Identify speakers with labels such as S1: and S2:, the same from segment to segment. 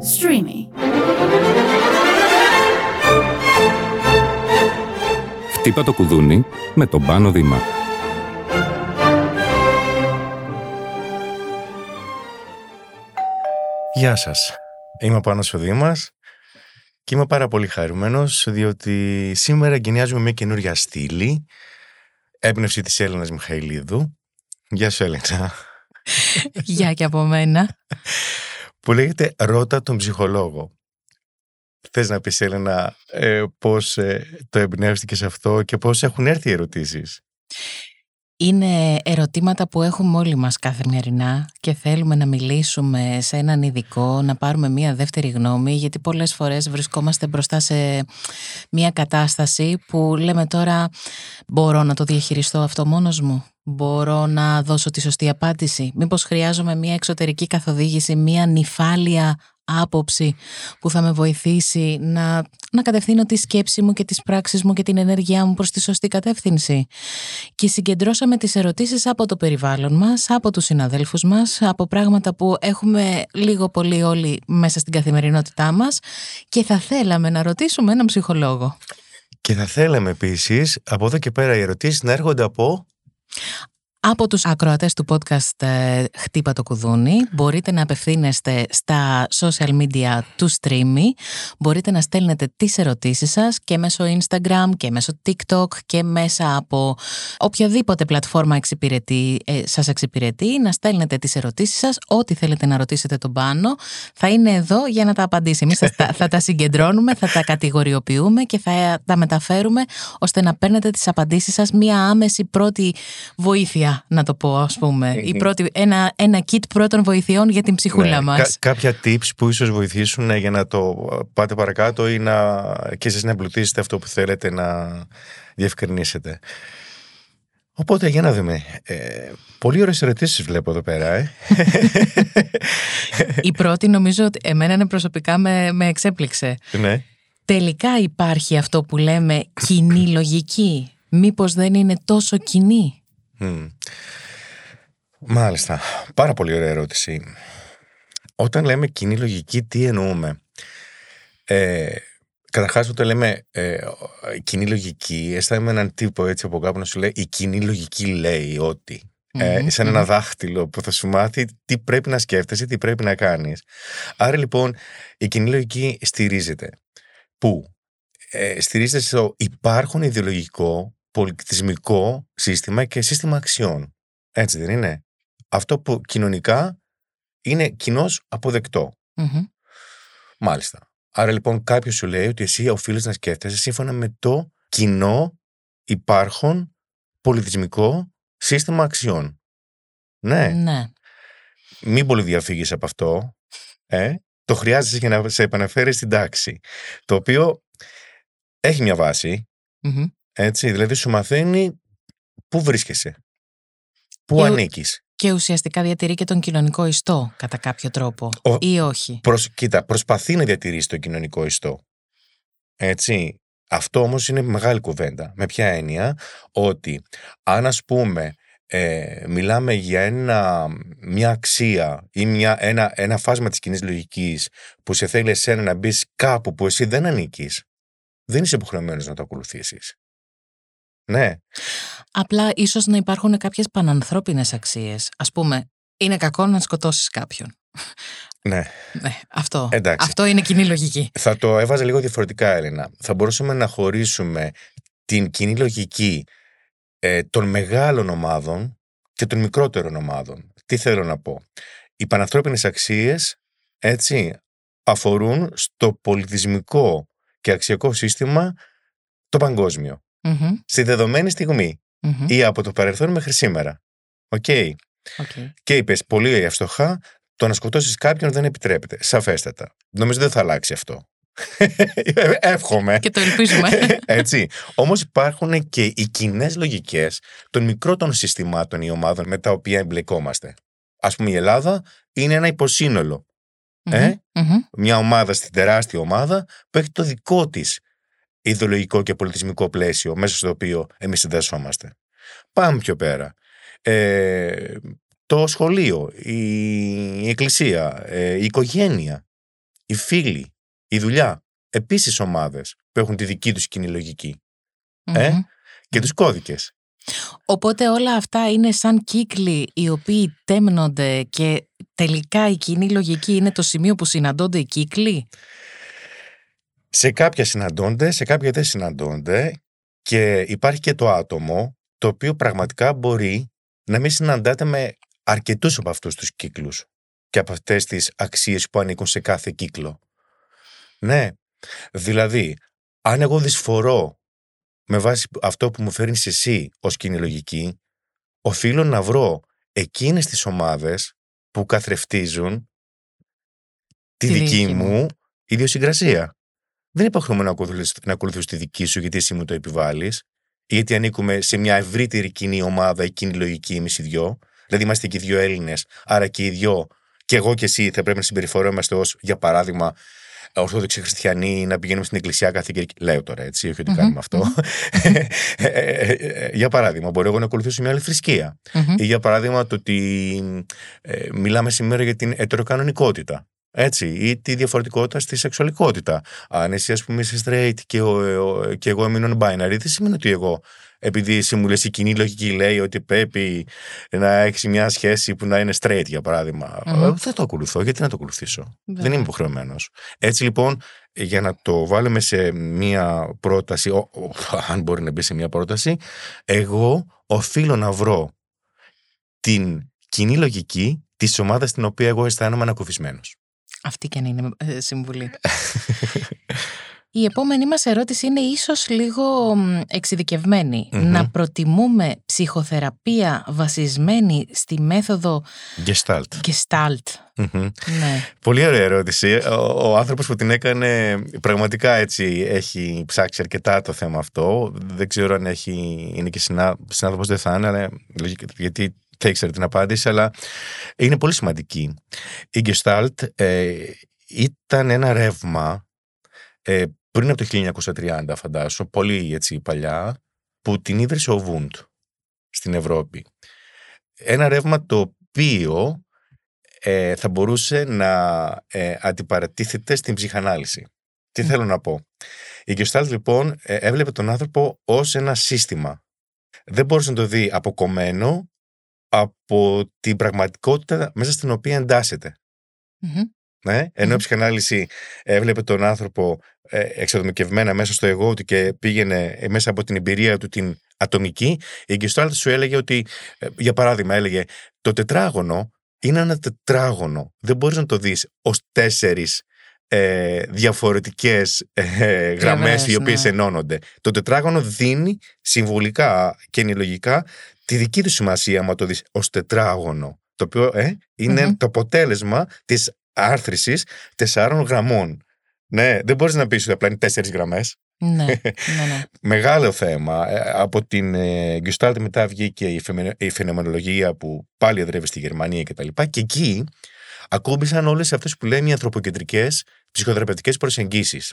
S1: Streamy.
S2: Χτύπα το κουδούνι με τον Πάνο Δήμα.
S3: Γεια σας. Είμαι ο Πάνος ο Δήμας και είμαι πάρα πολύ χαρούμενος διότι σήμερα εγκαινιάζουμε μια καινούρια στήλη έμπνευση της Έλληνας Μιχαηλίδου. Γεια σου Έλενα.
S4: Γεια και από μένα.
S3: Που λέγεται «Ρώτα τον ψυχολόγο». Θες να πεις Έλενα ε, πώς ε, το εμπνεύστηκες αυτό και πώς έχουν έρθει οι ερωτήσεις;
S4: Είναι ερωτήματα που έχουμε όλοι μας καθημερινά και θέλουμε να μιλήσουμε σε έναν ειδικό, να πάρουμε μία δεύτερη γνώμη γιατί πολλές φορές βρισκόμαστε μπροστά σε μία κατάσταση που λέμε τώρα μπορώ να το διαχειριστώ αυτό μόνος μου, μπορώ να δώσω τη σωστή απάντηση, μήπως χρειάζομαι μία εξωτερική καθοδήγηση, μία νυφάλια άποψη που θα με βοηθήσει να, να κατευθύνω τη σκέψη μου και τις πράξεις μου και την ενέργειά μου προς τη σωστή κατεύθυνση. Και συγκεντρώσαμε τις ερωτήσεις από το περιβάλλον μας, από τους συναδέλφους μας, από πράγματα που έχουμε λίγο πολύ όλοι μέσα στην καθημερινότητά μας και θα θέλαμε να ρωτήσουμε έναν ψυχολόγο.
S3: Και θα θέλαμε επίσης από εδώ και πέρα οι ερωτήσεις να έρχονται από
S4: από τους ακροατές του podcast ε, Χτύπα το κουδούνι μπορείτε να απευθύνεστε στα social media του Streamy. Μπορείτε να στέλνετε τις ερωτήσεις σας και μέσω Instagram και μέσω TikTok και μέσα από οποιαδήποτε πλατφόρμα εξυπηρετεί, ε, σας εξυπηρετεί να στέλνετε τις ερωτήσεις σας. Ό,τι θέλετε να ρωτήσετε τον πάνω θα είναι εδώ για να τα απαντήσει. Εμείς θα, θα τα συγκεντρώνουμε, θα τα κατηγοριοποιούμε και θα τα μεταφέρουμε ώστε να παίρνετε τις απαντήσεις σας. Μία άμεση πρώτη βοήθεια να το πω, ας πούμε. Η πρώτη, ένα, ένα kit πρώτων βοηθειών για την ψυχούλα ναι, μας.
S3: κάποια tips που ίσως βοηθήσουν για να το πάτε παρακάτω ή να, και εσείς να εμπλουτίσετε αυτό που θέλετε να διευκρινίσετε. Οπότε για να δούμε. Ε, πολύ ωραίες ερωτήσεις βλέπω εδώ πέρα. Ε.
S4: Η πρώτη νομίζω ότι εμένα προσωπικά με, με εξέπληξε.
S3: Ναι.
S4: Τελικά υπάρχει αυτό που λέμε κοινή λογική; Μήπως δεν είναι τόσο κοινή;
S3: Μάλιστα. Πάρα πολύ ωραία ερώτηση. Όταν λέμε κοινή λογική, τι εννοούμε; Ε, Καταρχάς, όταν λέμε ε, κοινή λογική, αισθάνομαι έναν τύπο έτσι από κάπου να σου λέει η κοινή λογική λέει ότι. Ε, σαν ένα δάχτυλο που θα σου μάθει τι πρέπει να σκέφτεσαι, τι πρέπει να κάνεις. Άρα λοιπόν η κοινή λογική στηρίζεται. Πού; Ε, στηρίζεται στο υπάρχον ιδεολογικό πολιτισμικό σύστημα και σύστημα αξιών. Έτσι δεν είναι; Αυτό που κοινωνικά είναι κοινώς Μάλιστα. Άρα λοιπόν κάποιος σου λέει ότι εσύ οφείλεις να σκέφτεσαι σύμφωνα με το κοινό υπάρχον πολιτισμικό σύστημα αξιών. Ναι.
S4: ναι.
S3: Μην πολύ διαφύγεις από αυτό. Ε; Το χρειάζεσαι για να σε επαναφέρεις στην τάξη. Το οποίο έχει μια βαση έτσι, δηλαδή σου μαθαίνει πού βρίσκεσαι, πού και, ανήκεις.
S4: Και ουσιαστικά διατηρεί και τον κοινωνικό ιστό κατά κάποιο τρόπο ή όχι;
S3: Προς, κοίτα, προσπαθεί να διατηρήσει τον κοινωνικό ιστό. Έτσι. Αυτό όμως είναι μεγάλη κουβέντα. Με ποια έννοια; Ότι αν ας πούμε ε, μιλάμε για ένα, μια αξία ή μια, ένα, ένα φάσμα της κοινής λογικής που σε θέλει εσένα να μπεις κάπου που εσύ δεν ανήκεις, δεν είσαι υποχρεωμένος να το ακολουθήσεις. Ναι.
S4: Απλά ίσως να υπάρχουν κάποιες πανανθρώπινες αξίες. Α πούμε, είναι κακό να σκοτώσεις κάποιον.
S3: Ναι.
S4: ναι αυτό, αυτό είναι κοινή λογική.
S3: Θα το έβαζα λίγο διαφορετικά, Έλληνα. Θα μπορούσαμε να χωρίσουμε την κοινή λογική ε, των μεγάλων ομάδων και των μικρότερων ομάδων. Τι θέλω να πω; Οι πανανθρώπινες αξίες, έτσι, αφορούν στο πολιτισμικό και αξιακό σύστημα το παγκόσμιο mm-hmm. στη δεδομένη ή από το παρελθόν μέχρι σήμερα. Ok. Okay. Και είπες πολύ εύστοχα, το να σκοτώσεις κάποιον δεν επιτρέπεται. Σαφέστατα. Νομίζω δεν θα αλλάξει αυτό. Εύχομαι.
S4: Και το ελπίζουμε.
S3: Έτσι. Όμως υπάρχουν και οι κοινές λογικές των μικρότερων συστημάτων ή ομάδων με τα οποία εμπλεκόμαστε. Α πούμε, η Ελλάδα είναι ένα υποσύνολο. Ε; Μια ομάδα στην τεράστια ομάδα που έχει το δικό της ιδεολογικό και πολιτισμικό πλαίσιο μέσα στο οποίο εμείς συνδεσόμαστε. Πάμε πιο πέρα. Ε, το σχολείο, η εκκλησία, ε, η οικογένεια. οι φίλοι, η δουλειά. Επίσης ομάδες που έχουν τη δική τους κοινή λογική. Ε;
S4: Μμμ.
S3: Και τους κώδικες.
S4: Οπότε όλα αυτά είναι σαν κύκλοι οι οποίοι τέμνονται και τελικά η κοινή λογική είναι το σημείο που συναντώνται οι κύκλοι;
S3: Σε κάποια συναντώνται, σε κάποια δεν συναντώνται και υπάρχει και το άτομο το οποίο πραγματικά μπορεί να μην συναντάται με αρκετούς από αυτούς τους κύκλους και από αυτές τις αξίες που ανήκουν σε κάθε κύκλο. Ναι, δηλαδή, αν εγώ δυσφορώ με βάση αυτό που μου φέρνεις εσύ ως κοινή λογική, οφείλω να βρω εκείνες τις ομάδες που καθρεφτίζουν τη,
S4: Τη
S3: δική,
S4: δική μου.
S3: μου ιδιοσυγκρασία. Δεν υποχρεωμένο να ακολουθήσω, να ακολουθήσω τη δική σου γιατί εσύ μου το επιβάλλεις, γιατί ανήκουμε σε μια ευρύτερη κοινή ομάδα ή κοινή λογική εμείς οι δυο. Δηλαδή είμαστε και οι δυο Έλληνες, άρα και οι δυο, και εγώ και εσύ θα πρέπει να συμπεριφορόμαστε ως, για παράδειγμα, Ορθόδοξοι χριστιανοί να πηγαίνουμε στην εκκλησιά κάθε Κυριακή. Λέω τώρα έτσι, όχι ότι
S4: Μμμ,
S3: κάνουμε αυτό. Ε, ε, ε, για παράδειγμα, μπορεί εγώ να ακολουθήσω μια άλλη θρησκεία.
S4: Μμμ.
S3: Ή για παράδειγμα το ότι ε, μιλάμε σήμερα για την ετεροκανονικότητα. Έτσι, ή τη διαφορετικότητα στη σεξουαλικότητα. Αν εσύ, ας πούμε, είσαι straight και, ο, ο- και εγώ είμαι non-binary, δεν σημαίνει ότι εγώ, επειδή εσύ μου λες η κοινή λογική λέει ότι πρέπει να έχεις μια σχέση που να είναι straight, για παράδειγμα.
S4: Μμμ.
S3: Ε, Δεν το ακολουθώ. Γιατί να το ακολουθήσω;
S4: Βέβαια.
S3: Δεν είμαι υποχρεωμένος. Έτσι λοιπόν, για να το βάλουμε σε μία πρόταση, ο- ο- αν μπορεί να μπει σε μία πρόταση, εγώ οφείλω να βρω την κοινή λογική της ομάδας στην οποία εγώ αισθάνομαι ανακουφισμένος.
S4: Αυτή και αν είναι ε, συμβουλή. Η επόμενη μας ερώτηση είναι ίσως λίγο μ, εξειδικευμένη.
S3: Μμμ.
S4: Να προτιμούμε ψυχοθεραπεία βασισμένη στη μέθοδο
S3: Gestalt.
S4: Gestalt.
S3: Μμμ.
S4: Ναι.
S3: Πολύ ωραία ερώτηση. Ο, ο άνθρωπος που την έκανε πραγματικά έτσι έχει ψάξει αρκετά το θέμα αυτό. Δεν ξέρω αν έχει, είναι και συνά, συνάδελφο, δεν θα είναι, αλλά, λογικά, γιατί θα ήξερε την απάντηση, αλλά είναι πολύ σημαντική. Η Gestalt ε, ήταν ένα ρεύμα ε, πριν από το 1930, φαντάσου, πολύ έτσι παλιά, που την ίδρυσε ο Βούντ στην Ευρώπη. Ένα ρεύμα το οποίο ε, θα μπορούσε να ε, αντιπαρατίθεται στην ψυχανάλυση. Τι
S4: Μμ.
S3: θέλω να πω. Η Gestalt λοιπόν ε, έβλεπε τον άνθρωπο ως ένα σύστημα. Δεν μπορούσε να το δει αποκομμένο από την πραγματικότητα μέσα στην οποία εντάσσεται.
S4: Μμμ.
S3: Ναι; Ενώ η
S4: Μμμ.
S3: ψυχανάλυση έβλεπε τον άνθρωπο ε, εξατομικευμένα μέσα στο εγώ του και πήγαινε ε, μέσα από την εμπειρία του την ατομική, η Gestalt σου έλεγε ότι, ε, για παράδειγμα, έλεγε το τετράγωνο είναι ένα τετράγωνο. Δεν μπορείς να το δεις ως τέσσερις ε, διαφορετικές ε, γραμμές οι
S4: ναι.
S3: οποίες ενώνονται. Το τετράγωνο δίνει συμβολικά και ενηλογικά τη δική του σημασία άμα το δεις ως τετράγωνο. Το οποίο ε, είναι
S4: Μμμ.
S3: το αποτέλεσμα της άρθρησης τεσσάρων γραμμών. Ναι, δεν μπορείς να πεις ότι απλά είναι τέσσερις γραμμές.
S4: Ναι, ναι, ναι.
S3: Μεγάλο θέμα. Ε, Από την ε, Gestalt μετά βγήκε η, φαινε- η φαινομενολογία που πάλι εδρεύει στη Γερμανία κτλ. Και, και εκεί ακούμπησαν όλες αυτές που λέμε οι ανθρωποκεντρικές ψυχοθεραπευτικές προσεγγίσεις.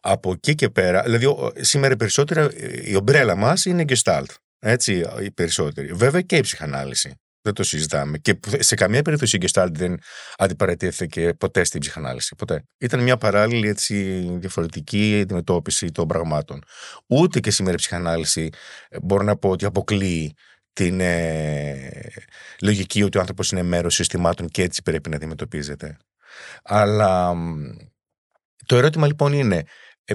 S3: Από εκεί και πέρα, δηλαδή ο- σήμερα οι περισσότερα, ε, η ομπρέλα μας είναι Gestalt. Έτσι, οι περισσότεροι. Βέβαια και η ψυχανάλυση. Δεν το συζητάμε. Και που- σε καμία περίπτωση η Gestalt δεν αντιπαρατέθηκε ποτέ στην ψυχανάλυση. Ποτέ. Ήταν μια παράλληλη έτσι, διαφορετική αντιμετώπιση των πραγμάτων. Ούτε και σήμερα η ψυχανάλυση ε, μπορώ να πω ότι αποκλείει την ε, λογική ότι ο άνθρωπος είναι μέρος συστημάτων και έτσι πρέπει να αντιμετωπίζεται. Αλλά μ, το ερώτημα λοιπόν είναι ε,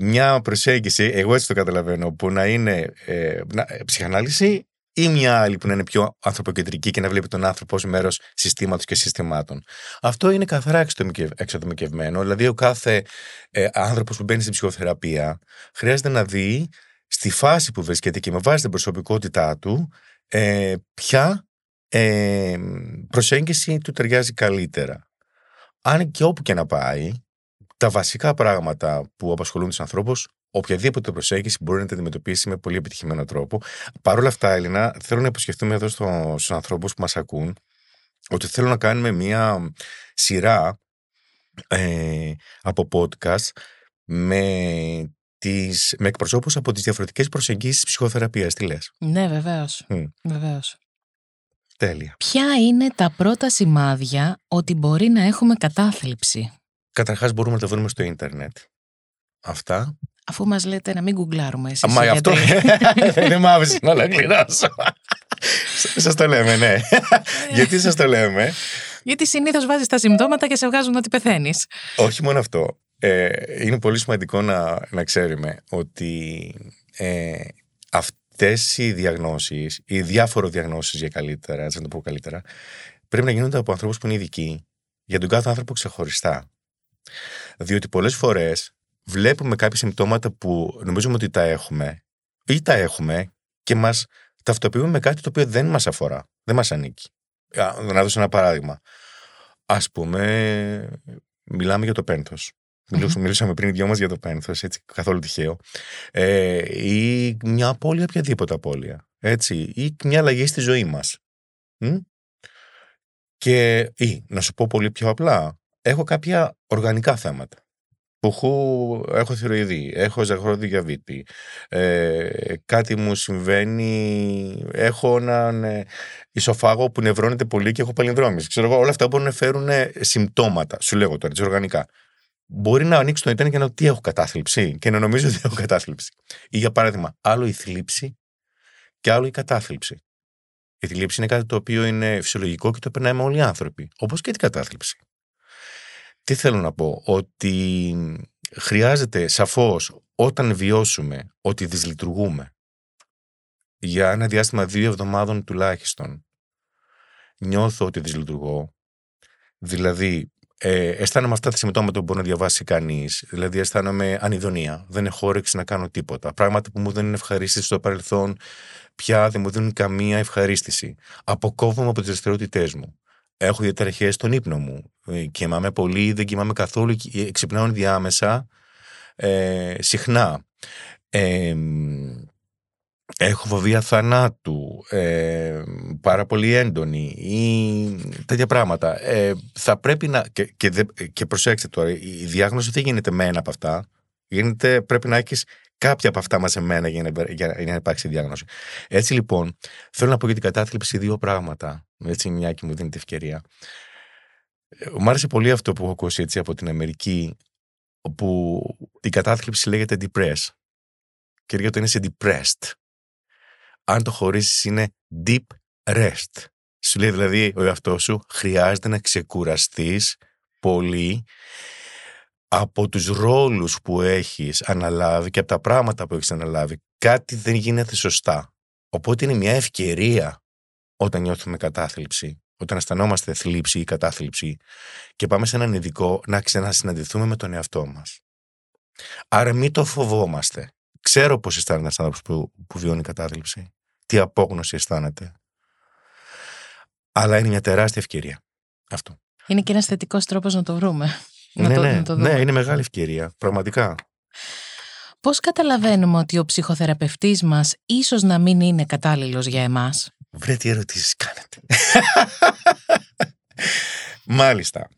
S3: μια προσέγγιση, εγώ έτσι το καταλαβαίνω, που να είναι ε, να- ε, ψυχανάλυση ή μια άλλη που να είναι πιο ανθρωποκεντρική και να βλέπει τον άνθρωπο ως μέρος συστήματος και συστημάτων. Αυτό είναι καθαρά εξατομικευ- εξατομικευμένο. Δηλαδή ο κάθε ε, άνθρωπος που μπαίνει στην ψυχοθεραπεία χρειάζεται να δει στη φάση που βρίσκεται και με βάση την προσωπικότητά του ε, ποια ε, προσέγγιση του ταιριάζει καλύτερα. Αν και όπου και να πάει, τα βασικά πράγματα που απασχολούν τους ανθρώπους, οποιαδήποτε προσέγγιση μπορεί να τα αντιμετωπίσει με πολύ επιτυχημένο τρόπο. Παρ' όλα αυτά, Έλληνα, θέλω να υποσχεθούμε εδώ στο, στους ανθρώπους που μας ακούν ότι θέλω να κάνουμε μία σειρά ε, από podcast με, τις, με εκπροσώπους από τις διαφορετικές προσεγγίσεις ψυχοθεραπείας. Τι λες;
S4: Ναι, βεβαίως.
S3: Μμ.
S4: Βεβαίως.
S3: Τέλεια.
S4: Ποια είναι τα πρώτα σημάδια ότι μπορεί να έχουμε κατάθλιψη;
S3: Καταρχάς, μπορούμε να τα βρούμε στο ίντερνετ. Αυτά.
S4: Αφού μας λέτε να μην γκουγκλάρουμε εσείς
S3: Μα
S4: οι
S3: γι' αυτό
S4: γιατροί.
S3: δεν μ' άφησε να ολοκληρώσω. Σας το λέμε, ναι. Γιατί σας το λέμε;
S4: Γιατί συνήθως βάζεις τα συμπτώματα και σε βγάζουν ότι πεθαίνεις.
S3: Όχι μόνο αυτό. Ε, είναι πολύ σημαντικό να, να ξέρουμε ότι ε, αυτές οι διαγνώσεις, οι διάφορο διαγνώσεις για καλύτερα, έτσι να το πω καλύτερα, πρέπει να γίνονται από ανθρώπους που είναι ειδικοί για τον κάθε άνθρωπο ξεχωριστά. Διότι πολλές φορές βλέπουμε κάποια συμπτώματα που νομίζουμε ότι τα έχουμε ή τα έχουμε και μας ταυτοποιούμε με κάτι το οποίο δεν μας αφορά, δεν μας ανήκει. Α, Να δώσω ένα παράδειγμα. Ας πούμε, μιλάμε για το πένθος. Μιλούσαμε, μιλούσαμε πριν οι δυο μας για το πένθος, έτσι, καθόλου τυχαίο. Ε, ή μια απώλεια, οποιαδήποτε απώλεια. Έτσι, ή μια αλλαγή στη ζωή μας. Μ; Και, ή, να σου πω πολύ πιο απλά, έχω κάποια οργανικά θέματα. Που έχω, έχω θηροειδή, έχω ζαχαροδιαβήτη, ε, κάτι μου συμβαίνει, έχω έναν ε, ισοφάγο που νευρώνεται πολύ και έχω παλινδρόμηση. Ξέρω εγώ, όλα αυτά μπορούν να φέρουν ε, συμπτώματα, σου λέγω τώρα, έτσι, οργανικά. Μπορεί να ανοίξει το ίντερνετ και να δω τι έχω κατάθλιψη και να νομίζω ότι έχω κατάθλιψη. Ή για παράδειγμα, άλλο η θλίψη και άλλο η κατάθλιψη. Η θλίψη είναι κάτι το οποίο είναι φυσιολογικό και το περνάμε όλοι οι άνθρωποι, όπως και την κατάθλιψη. Τι θέλω να πω, ότι χρειάζεται σαφώς όταν βιώσουμε ότι δυσλειτουργούμε για ένα διάστημα δύο εβδομάδων τουλάχιστον νιώθω ότι δυσλειτουργώ δηλαδή ε, αισθάνομαι αυτά τα συμπτώματα που μπορεί να διαβάσει κανείς. Δηλαδή, αισθάνομαι ανιδονία. Δεν έχω όρεξη να κάνω τίποτα. Πράγματα που μου δεν είναι ευχαρίστηση στο παρελθόν, πια δεν μου δίνουν καμία ευχαρίστηση. Αποκόβομαι από τις δραστηριότητές μου. Έχω διαταραχέ στον ύπνο μου. Ε, Κοιμάμαι πολύ, δεν κοιμάμαι καθόλου. ε, Ξυπνάω διάμεσα. Ε, συχνά. Ε, έχω φοβία θανάτου, ε, πάρα πολύ έντονη ή τέτοια πράγματα. Ε, θα πρέπει να. Και, και, δε- και προσέξτε τώρα, η διάγνωση δεν γίνεται με ένα από αυτά. Γίνεται, πρέπει να έχεις κάποια από αυτά μαζεμένα για να, για, για να υπάρξει διάγνωση. Έτσι λοιπόν, θέλω να πω για την κατάθλιψη δύο πράγματα. Έτσι, μια και μου δίνει την ευκαιρία. Ε, Μ' άρεσε πολύ αυτό που έχω ακούσει έτσι, από την Αμερική, όπου η κατάθλιψη λέγεται depressed. Και το είναι σε depressed αν το χωρίσεις είναι deep rest. Σου λέει δηλαδή ο εαυτός σου χρειάζεται να ξεκουραστείς πολύ από τους ρόλους που έχεις αναλάβει και από τα πράγματα που έχεις αναλάβει. Κάτι δεν γίνεται σωστά. Οπότε είναι μια ευκαιρία όταν νιώθουμε κατάθλιψη, όταν αισθανόμαστε θλίψη ή κατάθλιψη και πάμε σε έναν ειδικό να ξανασυναντηθούμε με τον εαυτό μας. Άρα μην το φοβόμαστε. Ξέρω πώς αισθάνεται ένας άνθρωπος που, που βιώνει κατάθλιψη. Τι απόγνωση αισθάνεται. Αλλά είναι μια τεράστια ευκαιρία. Αυτό.
S4: Είναι και ένας θετικός τρόπος να το βρούμε. Να,
S3: ναι,
S4: το,
S3: ναι,
S4: να το δούμε.
S3: ναι, είναι μεγάλη ευκαιρία. Πραγματικά.
S4: Πώς καταλαβαίνουμε ότι ο ψυχοθεραπευτής μας ίσως να μην είναι κατάλληλος για εμάς;
S3: Βρε τι ερωτήσεις κάνετε. Μάλιστα.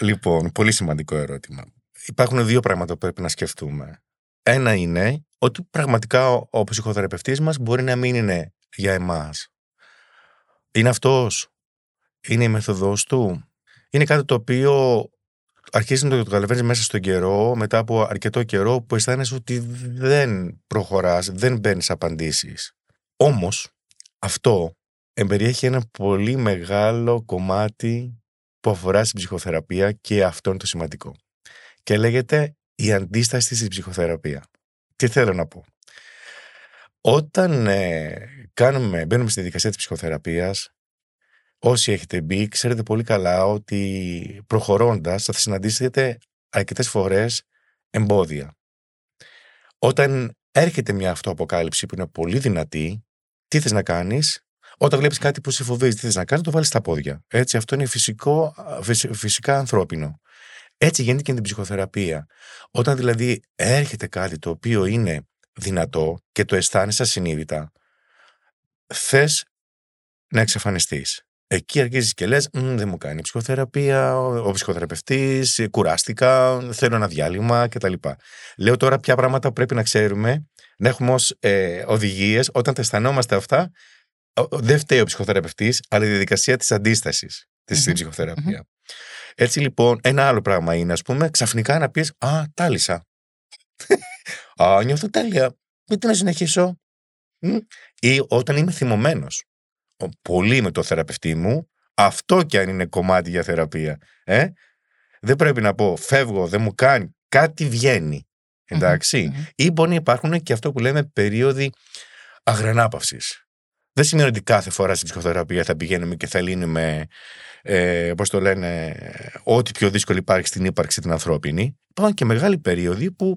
S3: Λοιπόν, πολύ σημαντικό ερώτημα. Υπάρχουν δύο πράγματα που πρέπει να σκεφτούμε. Ένα είναι ότι πραγματικά ο, ο ψυχοθεραπευτής μας μπορεί να μην είναι για εμάς. Είναι αυτός; Είναι η μεθοδός του; Είναι κάτι το οποίο αρχίζει να το καταλαβαίνει μέσα στον καιρό, μετά από αρκετό καιρό που αισθάνεσαι ότι δεν προχωράς, δεν μπαίνεις απαντήσεις. Όμως, αυτό εμπεριέχει ένα πολύ μεγάλο κομμάτι που αφορά στην ψυχοθεραπεία και αυτό είναι το σημαντικό. Και λέγεται η αντίσταση στην ψυχοθεραπεία. Τι θέλω να πω; Όταν ε, κάνουμε, μπαίνουμε στη δικασία της ψυχοθεραπείας, όσοι έχετε μπει, ξέρετε πολύ καλά ότι προχωρώντας θα συναντήσετε αρκετές φορές εμπόδια. Όταν έρχεται μια αυτοαποκάλυψη που είναι πολύ δυνατή, τι θες να κάνεις, όταν βλέπεις κάτι που σε φοβίζει, τι θες να κάνεις, το βάλεις στα πόδια. Έτσι, αυτό είναι φυσικό, φυσ- φυσικά ανθρώπινο. Έτσι γίνεται και με την ψυχοθεραπεία. Όταν δηλαδή έρχεται κάτι το οποίο είναι δυνατό και το αισθάνεσαι ασυνείδητα, θες να εξαφανιστείς. Εκεί αρχίζεις και λες, «Μμ, δεν μου κάνει η ψυχοθεραπεία, ο, ο ψυχοθεραπευτής, κουράστηκα, θέλω ένα διάλειμμα κτλ. Λέω τώρα ποια πράγματα που πρέπει να ξέρουμε, να έχουμε ως ε, οδηγίες όταν τα αισθανόμαστε αυτά. ο- ο- Δεν φταίει ο ψυχοθεραπευτής, αλλά η διαδικασία της αντίστασης. της mm ψυχοθεραπεια Έτσι λοιπόν, ένα άλλο πράγμα είναι, ας πούμε, ξαφνικά να πεις Α, τάλισα. Α, νιώθω τέλεια. Γιατί να συνεχίσω; Ή όταν είμαι θυμωμένος. Πολύ με το θεραπευτή μου, αυτό κι αν είναι κομμάτι για θεραπεία. Ε; Δεν πρέπει να πω φεύγω, δεν μου κάνει, κάτι βγαίνει. Ή μπορεί να υπάρχουν και αυτό που λέμε περίοδοι αγρανάπαυσης. Δεν σημαίνει ότι κάθε φορά στην ψυχοθεραπεία θα πηγαίνουμε και θα λύνουμε, ε, πώς το λένε, ό,τι πιο δύσκολο υπάρχει στην ύπαρξη την ανθρώπινη. Υπάρχουν και μεγάλοι περίοδοι που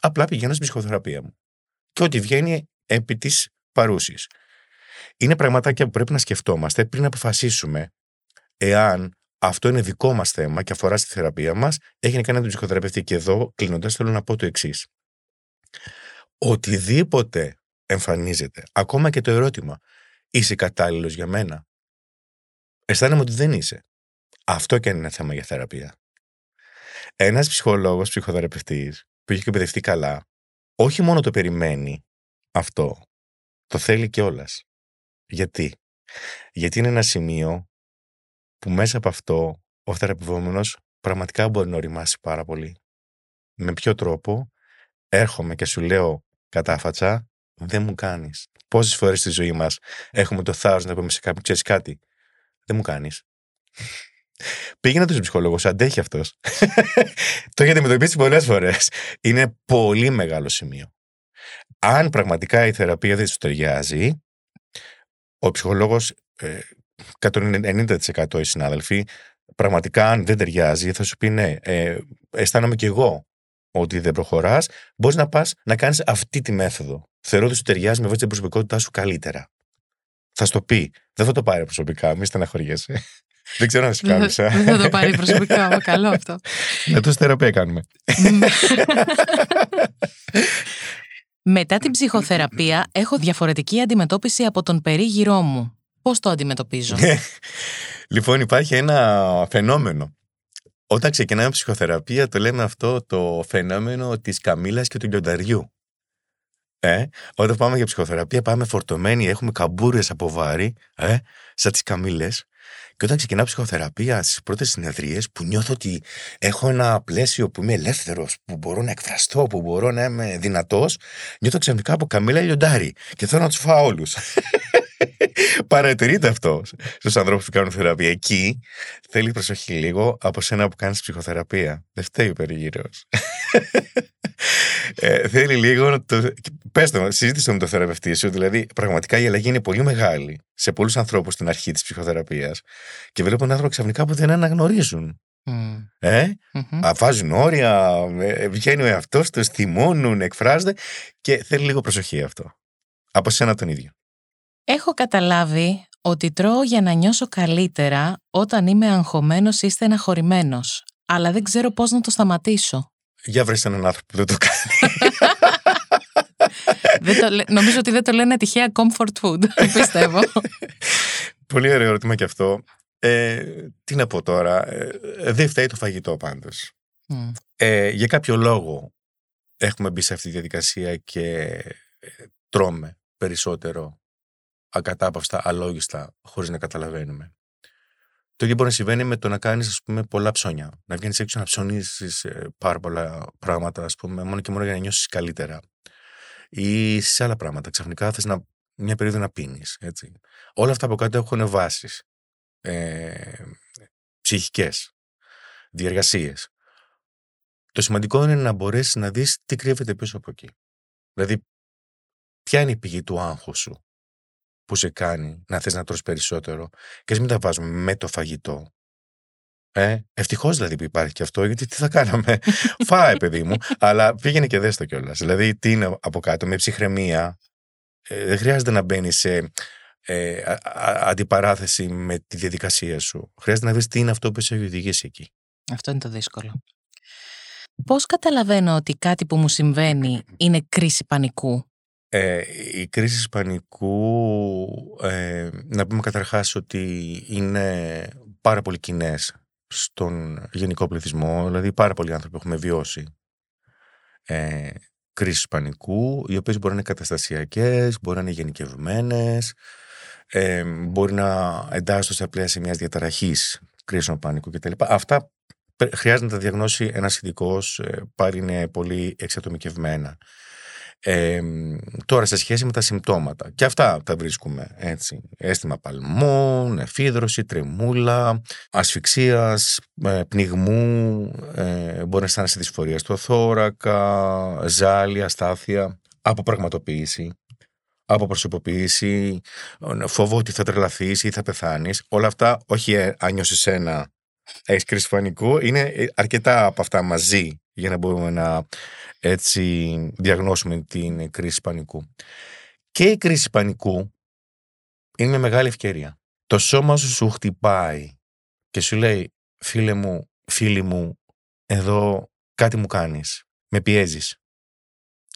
S3: απλά πηγαίνω στην ψυχοθεραπεία μου. Και ό,τι βγαίνει επί της παρούσης. Είναι πραγματάκια που πρέπει να σκεφτόμαστε πριν αποφασίσουμε εάν αυτό είναι δικό μας θέμα και αφορά στη θεραπεία μας, έχει να κάνει με τον ψυχοθεραπευτή. Και εδώ, κλείνοντας, θέλω να πω το εξής. Οτιδήποτε εμφανίζεται, ακόμα και το ερώτημα, είσαι κατάλληλος για μένα; Αισθάνομαι ότι δεν είσαι. Αυτό και αν είναι θέμα για θεραπεία. Ένας ψυχολόγος, ψυχοθεραπευτής, που έχει εκπαιδευτεί καλά, όχι μόνο το περιμένει αυτό, το θέλει κιόλας. Γιατί; Γιατί είναι ένα σημείο που μέσα από αυτό ο θεραπευόμενος πραγματικά μπορεί να οριμάσει πάρα πολύ. Με ποιο τρόπο; Έρχομαι και σου λέω κατάφατσα, δεν μου κάνεις. Πόσες φορές στη ζωή μας έχουμε το θάρρος να πούμε σε κάποιον, ξέρεις κάτι, δεν μου κάνεις. Πήγαινε το ψυχολόγο, αντέχει αυτός. το έχετε αντιμετωπίσει πολλές φορές. Είναι πολύ μεγάλο σημείο. Αν πραγματικά η θεραπεία δεν σου ταιριάζει, ο ψυχολόγος ε, 190% οι συνάδελφοι, πραγματικά αν δεν ταιριάζει, θα σου πει ναι, ε, αισθάνομαι κι εγώ ότι δεν προχωράς, μπορείς να πας να κάνεις αυτή τη μέθοδο. Θεωρώ ότι σου ταιριάζει με βάση την προσωπικότητά σου καλύτερα. Θα σου το πει. Δεν θα το πάρει προσωπικά, μη στεναχωριέσαι. Δεν ξέρω να σε κάλυψα.
S4: Δεν θα το πάρει προσωπικά, καλό αυτό.
S3: Με το θεραπεία κάνουμε.
S4: Μετά την ψυχοθεραπεία έχω διαφορετική αντιμετώπιση από τον περίγυρό μου. Πώς το αντιμετωπίζω;
S3: λοιπόν υπάρχει ένα φαινόμενο. Όταν ξεκινάμε ψυχοθεραπεία το λέμε αυτό το φαινόμενο της καμήλας και του λιονταριού. Ε, όταν πάμε για ψυχοθεραπεία πάμε φορτωμένοι, έχουμε καμπούρες από βάρη, ε, σαν τις καμήλες και όταν ξεκινάω ψυχοθεραπεία στις πρώτες συνεδρίες, που νιώθω ότι έχω ένα πλαίσιο που είμαι ελεύθερος, που μπορώ να εκφραστώ, που μπορώ να είμαι δυνατός, νιώθω ξαφνικά από καμίλα λιοντάρι και θέλω να τους φάω όλους. Παρατηρείται αυτό στους ανθρώπους που κάνουν θεραπεία. Εκεί θέλει προσοχή λίγο από σένα που κάνεις ψυχοθεραπεία. Δεν φταίει ο περιγύρω. ε, θέλει λίγο. Το... Πες το, συζήτησε με το θεραπευτή σου. Δηλαδή, πραγματικά η αλλαγή είναι πολύ μεγάλη σε πολλούς ανθρώπους στην αρχή της ψυχοθεραπείας. Και βλέπουν άνθρωποι ξαφνικά που δεν αναγνωρίζουν. Mm. Ε, mm-hmm. Βάζουν όρια, ε, βγαίνει ο εαυτός τους, θυμώνουν, εκφράζονται και θέλει λίγο προσοχή αυτό. Από σένα τον ίδιο.
S4: Έχω καταλάβει ότι τρώω για να νιώσω καλύτερα όταν είμαι αγχωμένος ή στεναχωρημένος, αλλά δεν ξέρω πώς να το σταματήσω.
S3: Για βρες έναν άνθρωπο που δεν το κάνει.
S4: δεν το, νομίζω ότι δεν το λένε τυχαία comfort food, πιστεύω.
S3: Πολύ ωραίο ερώτημα και αυτό. Ε, τι να πω τώρα, ε, δεν φταίει το φαγητό πάντως. Ε, για κάποιο λόγο έχουμε μπει σε αυτή τη διαδικασία και ε, τρώμε περισσότερο ακατάπαυστα, αλόγιστα, χωρίς να καταλαβαίνουμε. Το ίδιο μπορεί να συμβαίνει με το να κάνεις πολλά ψώνια. Να βγαίνεις έξω να ψωνίσεις ε, πάρα πολλά πράγματα, ας πούμε, μόνο και μόνο για να νιώσεις καλύτερα. Ή σε άλλα πράγματα. Ξαφνικά θες να, μια περίοδο να πίνεις. Όλα αυτά από κάτω έχουν βάσεις. Ε, ψυχικές. Διεργασίες. Το σημαντικό είναι να μπορέσεις να δεις τι κρύβεται πίσω από εκεί. Δηλαδή, ποια είναι η πηγή του άγχου σου που σε κάνει να θες να τρως περισσότερο και μην τα βάζουμε με το φαγητό. Ε, Ευτυχώς δηλαδή που υπάρχει και αυτό, γιατί τι θα κάναμε. Φάε, παιδί μου, αλλά πήγαινε και δες το κιόλας. Δηλαδή, τι είναι από κάτω, με ψυχραιμία. Ε, δεν χρειάζεται να μπαίνεις σε ε, αντιπαράθεση με τη διαδικασία σου. Χρειάζεται να δεις τι είναι αυτό που σε έχει οδηγήσει εκεί.
S4: Αυτό είναι το δύσκολο. Πώς καταλαβαίνω ότι κάτι που μου συμβαίνει είναι κρίση πανικού;
S3: Ε, η κρίση πανικού, ε, να πούμε καταρχάς ότι είναι πάρα πολύ κοινές στον γενικό πληθυσμό, δηλαδή πάρα πολλοί άνθρωποι έχουμε βιώσει ε, κρίσεις πανικού, οι οποίες μπορεί να είναι καταστασιακές, μπορεί να είναι γενικευμένες, ε, μπορεί να εντάσσονται στα πλαίσια μιας διαταραχής, κρίσεων πανικού κτλ. Αυτά χρειάζεται να τα διαγνώσει ένας ειδικός, ε, πάλι είναι πολύ εξατομικευμένα. Ε, τώρα σε σχέση με τα συμπτώματα. Και αυτά τα βρίσκουμε έτσι. Αίσθημα παλμών, εφίδρωση, τρεμούλα ασφυξίας, ε, πνιγμού ε, μπορεί να αισθάνεσαι δυσφορία στο θώρακα ζάλη, αστάθεια αποπραγματοποίηση αποπροσωποποίηση φόβο ότι θα τρελαθείς ή θα πεθάνεις. Όλα αυτά όχι ε, αν νιώσεις ένα έχεις κρίση πανικού είναι αρκετά από αυτά μαζί για να μπορούμε να έτσι διαγνώσουμε την κρίση πανικού. Και η κρίση πανικού είναι μια μεγάλη ευκαιρία. Το σώμα σου σου χτυπάει και σου λέει φίλε μου, φίλη μου, εδώ κάτι μου κάνεις, με πιέζεις.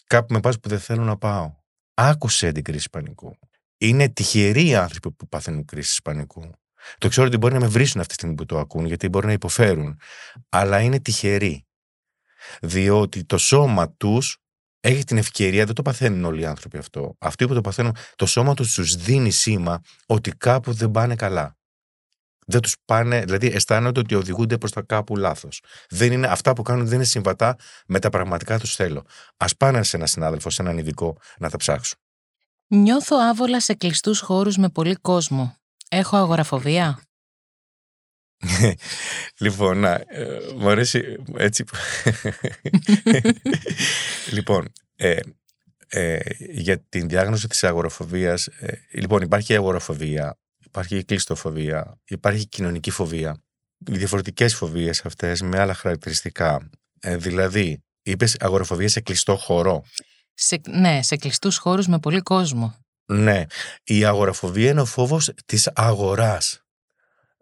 S3: Κάπου με πας που δεν θέλω να πάω. Άκουσε την κρίση πανικού. Είναι τυχεροί οι άνθρωποι που παθαίνουν κρίση πανικού. Το ξέρω ότι μπορεί να με βρίσουν αυτή τη στιγμή που το ακούν, γιατί μπορεί να υποφέρουν. Αλλά είναι τυχεροί διότι το σώμα τους έχει την ευκαιρία, δεν το παθαίνουν όλοι οι άνθρωποι αυτό. Αυτοί που το παθαίνουν, το σώμα τους τους δίνει σήμα ότι κάπου δεν πάνε καλά. Δεν τους πάνε, δηλαδή αισθάνονται ότι οδηγούνται προς τα κάπου λάθος. Αυτά που κάνουν δεν είναι συμβατά με τα πραγματικά τους θέλω. Α πάνε σε έναν συνάδελφο, σε έναν ειδικό να τα ψάξουν.
S4: Νιώθω άβολα σε κλειστούς χώρους με πολύ κόσμο. Έχω αγοραφοβία.
S3: λοιπόν, να, ε, μου αρέσει έτσι. λοιπόν, ε, ε, για την διάγνωση της αγοροφοβίας, ε, λοιπόν υπάρχει αγοροφοβία, υπάρχει κλειστοφοβία, υπάρχει κοινωνική φοβία. Διαφορετικές φοβίες αυτές με άλλα χαρακτηριστικά. Ε, δηλαδή, είπες αγοροφοβία σε κλειστό χώρο.
S4: Σε, ναι, σε κλειστούς χώρους με πολύ κόσμο.
S3: Ναι, η αγοροφοβία είναι ο φόβος της αγοράς.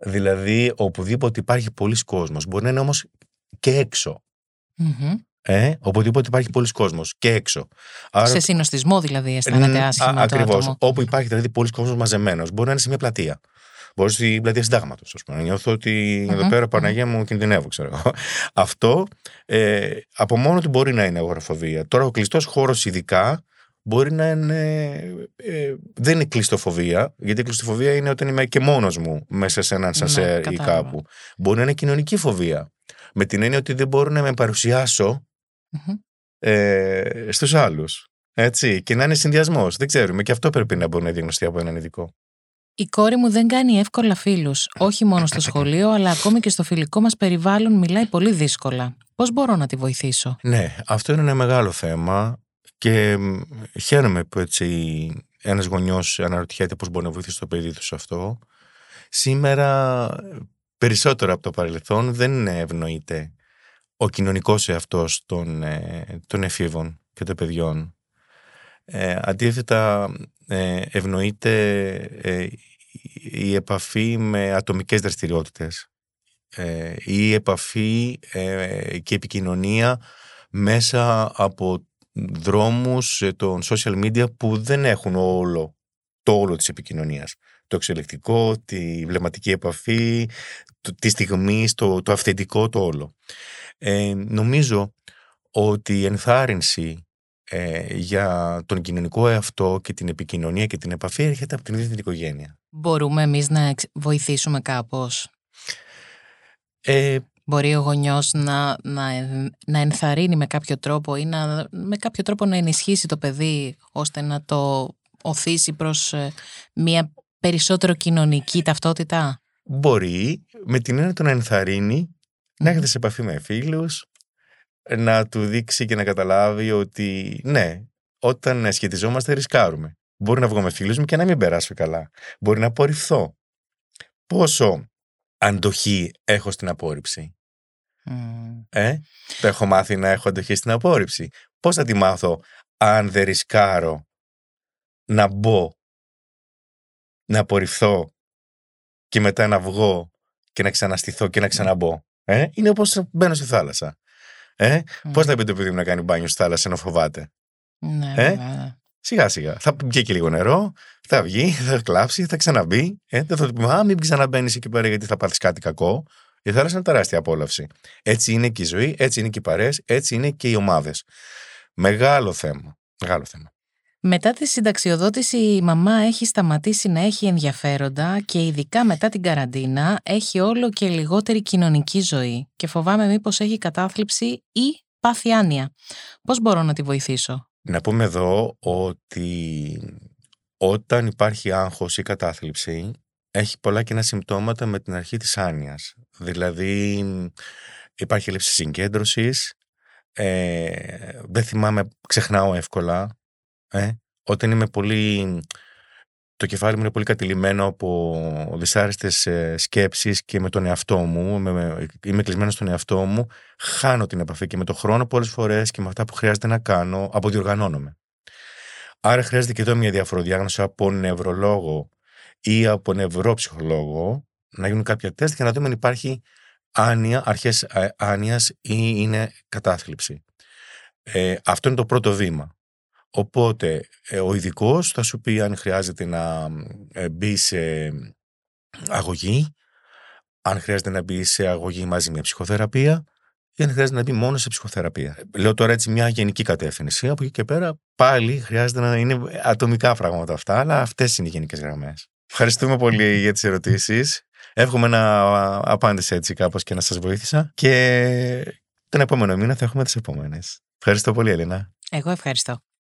S3: Δηλαδή, οπουδήποτε υπάρχει πολλοί κόσμος. Μπορεί να είναι όμως και έξω. Mm-hmm. Ε, οπουδήποτε υπάρχει πολλοί κόσμος και έξω.
S4: Άρα... Σε συνοστισμό δηλαδή αισθάνεται άσχημα.
S3: Ακριβώς. Όπου υπάρχει δηλαδή πολλοί κόσμος μαζεμένος. Μπορεί να είναι σε μια πλατεία. Μπορεί στην πλατεία συντάγματος, ας πούμε. Νιώθω ότι mm-hmm. εδώ πέρα Παναγία μου κινδυνεύω, ξέρω εγώ. Αυτό ε, από μόνο του μπορεί να είναι αγοραφοβία. Τώρα, ο κλειστός χώρος, ειδικά, μπορεί να είναι. Ε, δεν είναι κλειστοφοβία, γιατί η κλειστοφοβία είναι όταν είμαι και μόνος μου μέσα σε έναν ναι, σασέρ ή κάπου. Μπορεί να είναι κοινωνική φοβία. Με την έννοια ότι δεν μπορώ να με παρουσιάσω mm-hmm. ε, στους άλλους. Έτσι, και να είναι συνδυασμός. Δεν ξέρουμε. Και αυτό πρέπει να μπορεί να διαγνωστεί από έναν ειδικό.
S4: Η κόρη μου δεν κάνει εύκολα φίλους. Όχι μόνο στο σχολείο, αλλά ακόμη και στο φιλικό μας περιβάλλον μιλάει πολύ δύσκολα. Πώς μπορώ να τη βοηθήσω;
S3: Ναι, αυτό είναι ένα μεγάλο θέμα. Και χαίρομαι που έτσι ένας γονιός αναρωτιέται πώς μπορεί να βοηθήσει το παιδί τους σε αυτό. Σήμερα, περισσότερο από το παρελθόν, δεν ευνοείται ο κοινωνικός εαυτός των, ε, των εφήβων και των παιδιών. Ε, αντίθετα, ε, ευνοείται ε, η επαφή με ατομικές δραστηριότητες. Ε, η επαφή και επικοινωνία μέσα από δρόμους ε, των social media που δεν έχουν όλο το όλο της επικοινωνίας. Το εξελικτικό, τη βλεμματική επαφή, το, τη στιγμή, το, το αυθεντικό, το όλο. Ε, νομίζω ότι η ενθάρρυνση ε, για τον κοινωνικό εαυτό και την επικοινωνία και την επαφή έρχεται από την ίδια την οικογένεια.
S4: Μπορούμε εμείς να βοηθήσουμε κάπως; Ε, Μπορεί ο γονιός να, να, να ενθαρρύνει με κάποιο τρόπο ή να, με κάποιο τρόπο να ενισχύσει το παιδί ώστε να το οθήσει προς ε, μια περισσότερο κοινωνική ταυτότητα;
S3: Μπορεί με την έννοια του να ενθαρρύνει, να έρχεται σε επαφή με φίλους, να του δείξει και να καταλάβει ότι ναι, όταν σχετιζόμαστε ρισκάρουμε. Μπορεί να βγω με φίλους μου και να μην περάσω καλά. Μπορεί να απορριφθώ. Πόσο αντοχή έχω στην απόρριψη. Ε, το έχω μάθει να έχω αντοχή στην απόρριψη. Πώς θα τη μάθω αν δεν ρισκάρω να μπω, να απορριφθώ και μετά να βγω και να ξαναστηθώ και να ξαναμπω. Ε, είναι όπως μπαίνω στη θάλασσα. Ε, mm. Πώς θα πει το παιδί μου να κάνει μπάνιο στη θάλασσα ενώ φοβάται.
S4: Ναι, ε,
S3: Σιγά σιγά. Θα πιει και λίγο νερό, θα βγει, θα κλάψει, θα ξαναμπεί. Ε, δεν θα του πει Α, μην ξαναμπαίνεις εκεί πέρα γιατί θα πάθεις κάτι κακό. Η θάλασσα είναι τεράστια απόλαυση. Έτσι είναι και η ζωή, έτσι είναι και οι παρέ, έτσι είναι και οι ομάδες. Μεγάλο θέμα. Μεγάλο θέμα.
S4: Μετά τη συνταξιοδότηση η μαμά έχει σταματήσει να έχει ενδιαφέροντα και ειδικά μετά την καραντίνα έχει όλο και λιγότερη κοινωνική ζωή και φοβάμαι μήπως έχει κατάθλιψη ή πάθει άνοια. Πώς μπορώ να τη βοηθήσω;
S3: Να πούμε εδώ ότι όταν υπάρχει άγχος ή κατάθλιψη έχει πολλά κοινά συμπτώματα με την αρχή της άνοιας. Δηλαδή υπάρχει έλλειψη συγκέντρωσης, ε, δεν θυμάμαι, ξεχνάω εύκολα. Ε, όταν είμαι πολύ το κεφάλι μου είναι πολύ κατηλημένο από δυσάρεστες ε, σκέψεις και με τον εαυτό μου, με, είμαι κλεισμένος στον εαυτό μου, χάνω την επαφή και με τον χρόνο πολλές φορές και με αυτά που χρειάζεται να κάνω, αποδιοργανώνομαι. Άρα χρειάζεται και εδώ μια διαφοροδιάγνωση από νευρολόγο ή από νευροψυχολόγο να γίνουν κάποια τεστ για να δούμε αν υπάρχει άνοια, αρχές ε, άνοιας ή είναι κατάθλιψη. Ε, αυτό είναι το πρώτο βήμα. Οπότε ε, ο ειδικός θα σου πει αν χρειάζεται να ε, μπει σε αγωγή, αν χρειάζεται να μπει σε αγωγή μαζί με ψυχοθεραπεία ή αν χρειάζεται να μπει μόνο σε ψυχοθεραπεία. Λέω τώρα έτσι μια γενική κατεύθυνση. Από εκεί και πέρα πάλι χρειάζεται να είναι ατομικά πράγματα αυτά, αλλά αυτές είναι οι γενικές γραμμές. Ευχαριστούμε πολύ για τις ερωτήσεις. Εύχομαι να απάντησε έτσι κάπως και να σας βοήθησα και τον επόμενο μήνα θα έχουμε τις επόμενες. Ευχαριστώ πολύ Ελένα.
S4: Εγώ ευχαριστώ.